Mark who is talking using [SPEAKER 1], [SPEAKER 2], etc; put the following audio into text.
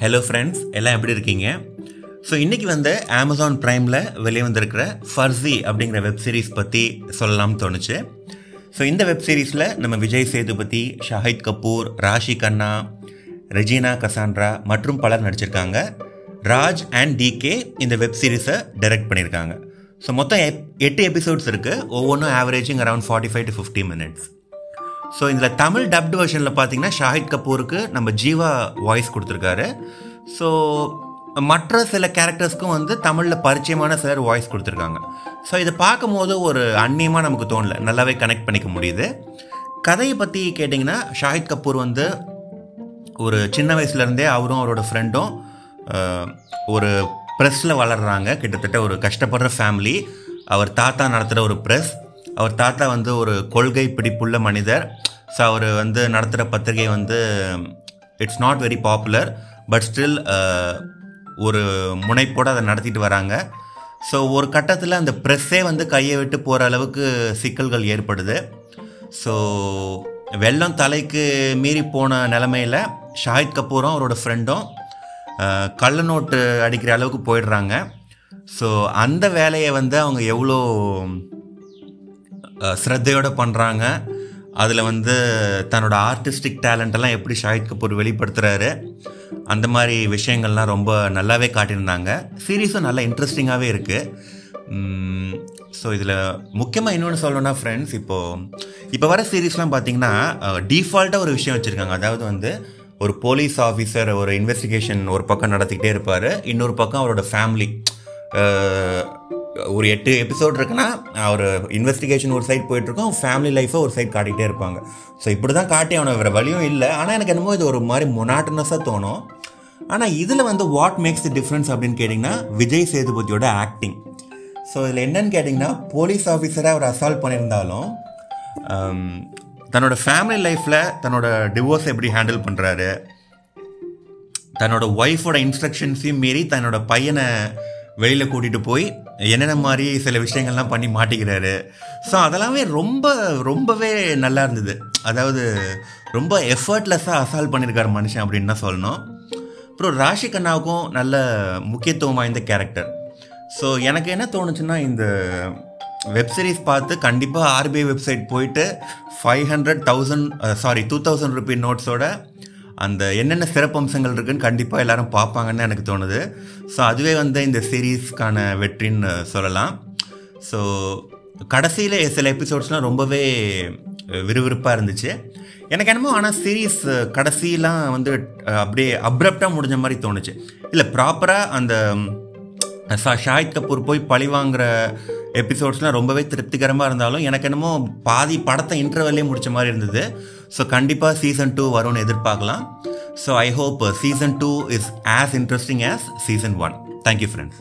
[SPEAKER 1] Hello friends எல்லாம் எப்படி இருக்கீங்க? ஸோ இன்றைக்கி வந்து அமேசான் ப்ரைமில் வெளியே வந்திருக்கிற ஃபர்ஸி அப்படிங்கிற வெப் சீரிஸ் பற்றி சொல்லலாம்னு தோணுச்சு. ஸோ இந்த வெப் சீரிஸில் நம்ம விஜய் சேதுபதி ஷாஹித் கபூர் ராஷி கண்ணா ரெஜினா கசாண்ட்ரா மற்றும் பலர் நடிச்சிருக்காங்க. ராஜ் அண்ட் டிகே இந்த வெப் சீரிஸை டைரக்ட் பண்ணியிருக்காங்க. ஸோ மொத்தம் எப்- எட்டு எபிசோட்ஸ் இருக்குது ஒவ்வொன்றும் averaging around forty five to fifty minutes so இதில் தமிழ் டப்டு வெர்ஷனில் பார்த்தீங்கன்னா ஷாஹித் கபூருக்கு நம்ம ஜீவா வாய்ஸ் கொடுத்துருக்காரு. ஸோ மற்ற சில கேரக்டர்ஸ்க்கும் வந்து தமிழில் பரிச்சயமான சிலர் வாய்ஸ் கொடுத்துருக்காங்க. ஸோ இதை பார்க்கும்போது ஒரு அந்நியமாக நமக்கு தோணல. நல்லாவே கனெக்ட் பண்ணிக்க முடியுது. கதையை பற்றி கேட்டிங்கன்னா ஷாஹித் கபூர் வந்து ஒரு சின்ன வயசுலேருந்தே அவரும் அவரோட ஃப்ரெண்டும் ஒரு ப்ரெஸ்ஸில் வளர்கிறாங்க கிட்டத்தட்ட ஒரு கஷ்டப்படுற ஃபேமிலி அவர் தாத்தா நடத்துகிற ஒரு ப்ரெஸ் அவர் தாத்தா வந்து ஒரு கொள்கை பிடிப்புள்ள மனிதர். ஸோ அவர் வந்து நடத்துகிற பத்திரிகை வந்து it's not very popular but still ஒரு முனைப்போடு அதை நடத்திட்டு வராங்க. ஸோ ஒரு கட்டத்தில் அந்த ப்ரெஸ்ஸே வந்து கையை விட்டு போகிற அளவுக்கு சிக்கல்கள் ஏற்படுது. ஸோ வெள்ளம் தலைக்கு மீறி போன நிலமையில் ஷாஹித் கபூரும் அவரோட ஃப்ரெண்டும் uh, கள்ள நோட்டு அடிக்கிற அளவுக்கு போயிடுறாங்க. ஸோ அந்த வேலையை வந்து அவங்க எவ்வளோ ஸ்ரத்தையோடு பண்ணுறாங்க அதில் வந்து தன்னோட ஆர்டிஸ்டிக் டேலண்டெல்லாம் எப்படி ஷாஹித் கபூர் வெளிப்படுத்துகிறாரு அந்த மாதிரி விஷயங்கள்லாம் ரொம்ப நல்லாவே காட்டியிருந்தாங்க. சீரீஸும் நல்லா இன்ட்ரெஸ்டிங்காகவே இருக்குது ஸோ இதில் முக்கியமாக இன்னொன்று சொல்லணும்னா ஃப்ரெண்ட்ஸ் இப்போது இப்போ வர சீரீஸ்லாம் பார்த்தீங்கன்னா டீஃபால்ட்டாக ஒரு விஷயம் வச்சுருக்காங்க. அதாவது வந்து ஒரு போலீஸ் ஆஃபீஸர் ஒரு இன்வெஸ்டிகேஷன் ஒரு பக்கம் நடத்திக்கிட்டே இருப்பார். இன்னொரு பக்கம் அவரோட ஃபேமிலி ஒரு எட்டு எபிசோட் இருக்குன்னா அவர் இன்வெஸ்டிகேஷன் ஒரு சைட் போயிட்டுருக்கோம் ஃபேமிலி லைஃப்பை ஒரு சைட் காட்டிகிட்டே இருப்பாங்க. ஸோ இப்படி தான் காட்டி அவனை வேறு வழியும் இல்லை. ஆனால் எனக்கு என்னமோ இது ஒரு மாதிரி மொனாட்டனஸாக தோணும். ஆனால் இதில் வந்து வாட் மேக்ஸ் தி டிஃப்ரென்ஸ் அப்படின்னு கேட்டிங்கன்னா விஜய் சேதுபதியோட ஆக்டிங் ஸோ இதில் என்னன்னு கேட்டிங்கன்னா போலீஸ் ஆஃபீஸராக அவர் அசால்ட் பண்ணியிருந்தாலும் um, தன்னோட ஃபேமிலி லைஃப்பில் தன்னோட டிவோர்ஸ் எப்படி ஹேண்டில் பண்ணுறாரு தன்னோட ஒய்ஃபோட இன்ஸ்ட்ரக்ஷன்ஸையும் மீறி தன்னோட பையனை வெளியில் கூட்டிகிட்டு போய் என்னென்ன மாதிரி சில விஷயங்கள்லாம் பண்ணி மாட்டிக்கிறாரு. ஸோ அதெல்லாமே ரொம்ப ரொம்பவே நல்லா இருந்தது. அதாவது ரொம்ப எஃபர்ட்லெஸ்ஸாக அசால்ட் பண்ணியிருக்காரு மனுஷன் அப்படின்னு தான் சொல்லணும். அப்புறம் ராஷி கண்ணாவுக்கும் நல்ல முக்கியத்துவம் வாய்ந்த கேரக்டர் ஸோ எனக்கு என்ன தோணுச்சுன்னா இந்த வெப் சீரிஸ் பார்த்து கண்டிப்பாக ஆர்பிஐ வெப்சைட் போயிட்டு five hundred thousand sorry two thousand rupee நோட்ஸோட அந்த என்னென்ன சிறப்பம்சங்கள் இருக்குன்னு கண்டிப்பாக எல்லாரும் பார்ப்பாங்கன்னு எனக்கு தோணுது. ஸோ அதுவே வந்து இந்த சீரீஸ்க்கான வெற்றின்னு சொல்லலாம். ஸோ கடைசியில் சில எபிசோட்ஸ்லாம் ரொம்பவே விறுவிறுப்பாக இருந்துச்சு. எனக்கு என்னமோ ஆனால் சீரீஸ் கடைசியெலாம் வந்து அப்படியே அப்ரப்டாக முடிஞ்ச மாதிரி தோணுச்சு. இல்லை ப்ராப்பராக அந்த சா- ஷாஹித் கபூர் போய் பழி வாங்குற எபிசோட்ஸ்லாம் ரொம்பவே திருப்திகரமாக இருந்தாலும் எனக்கு என்னமோ பாதி படத்தை இன்டர்வல்லே முடிச்ச மாதிரி இருந்தது. ஸோ கண்டிப்பாக சீசன் டூ வரும்னு எதிர்பார்க்கலாம் so I hope season two is as interesting as season one thank you friends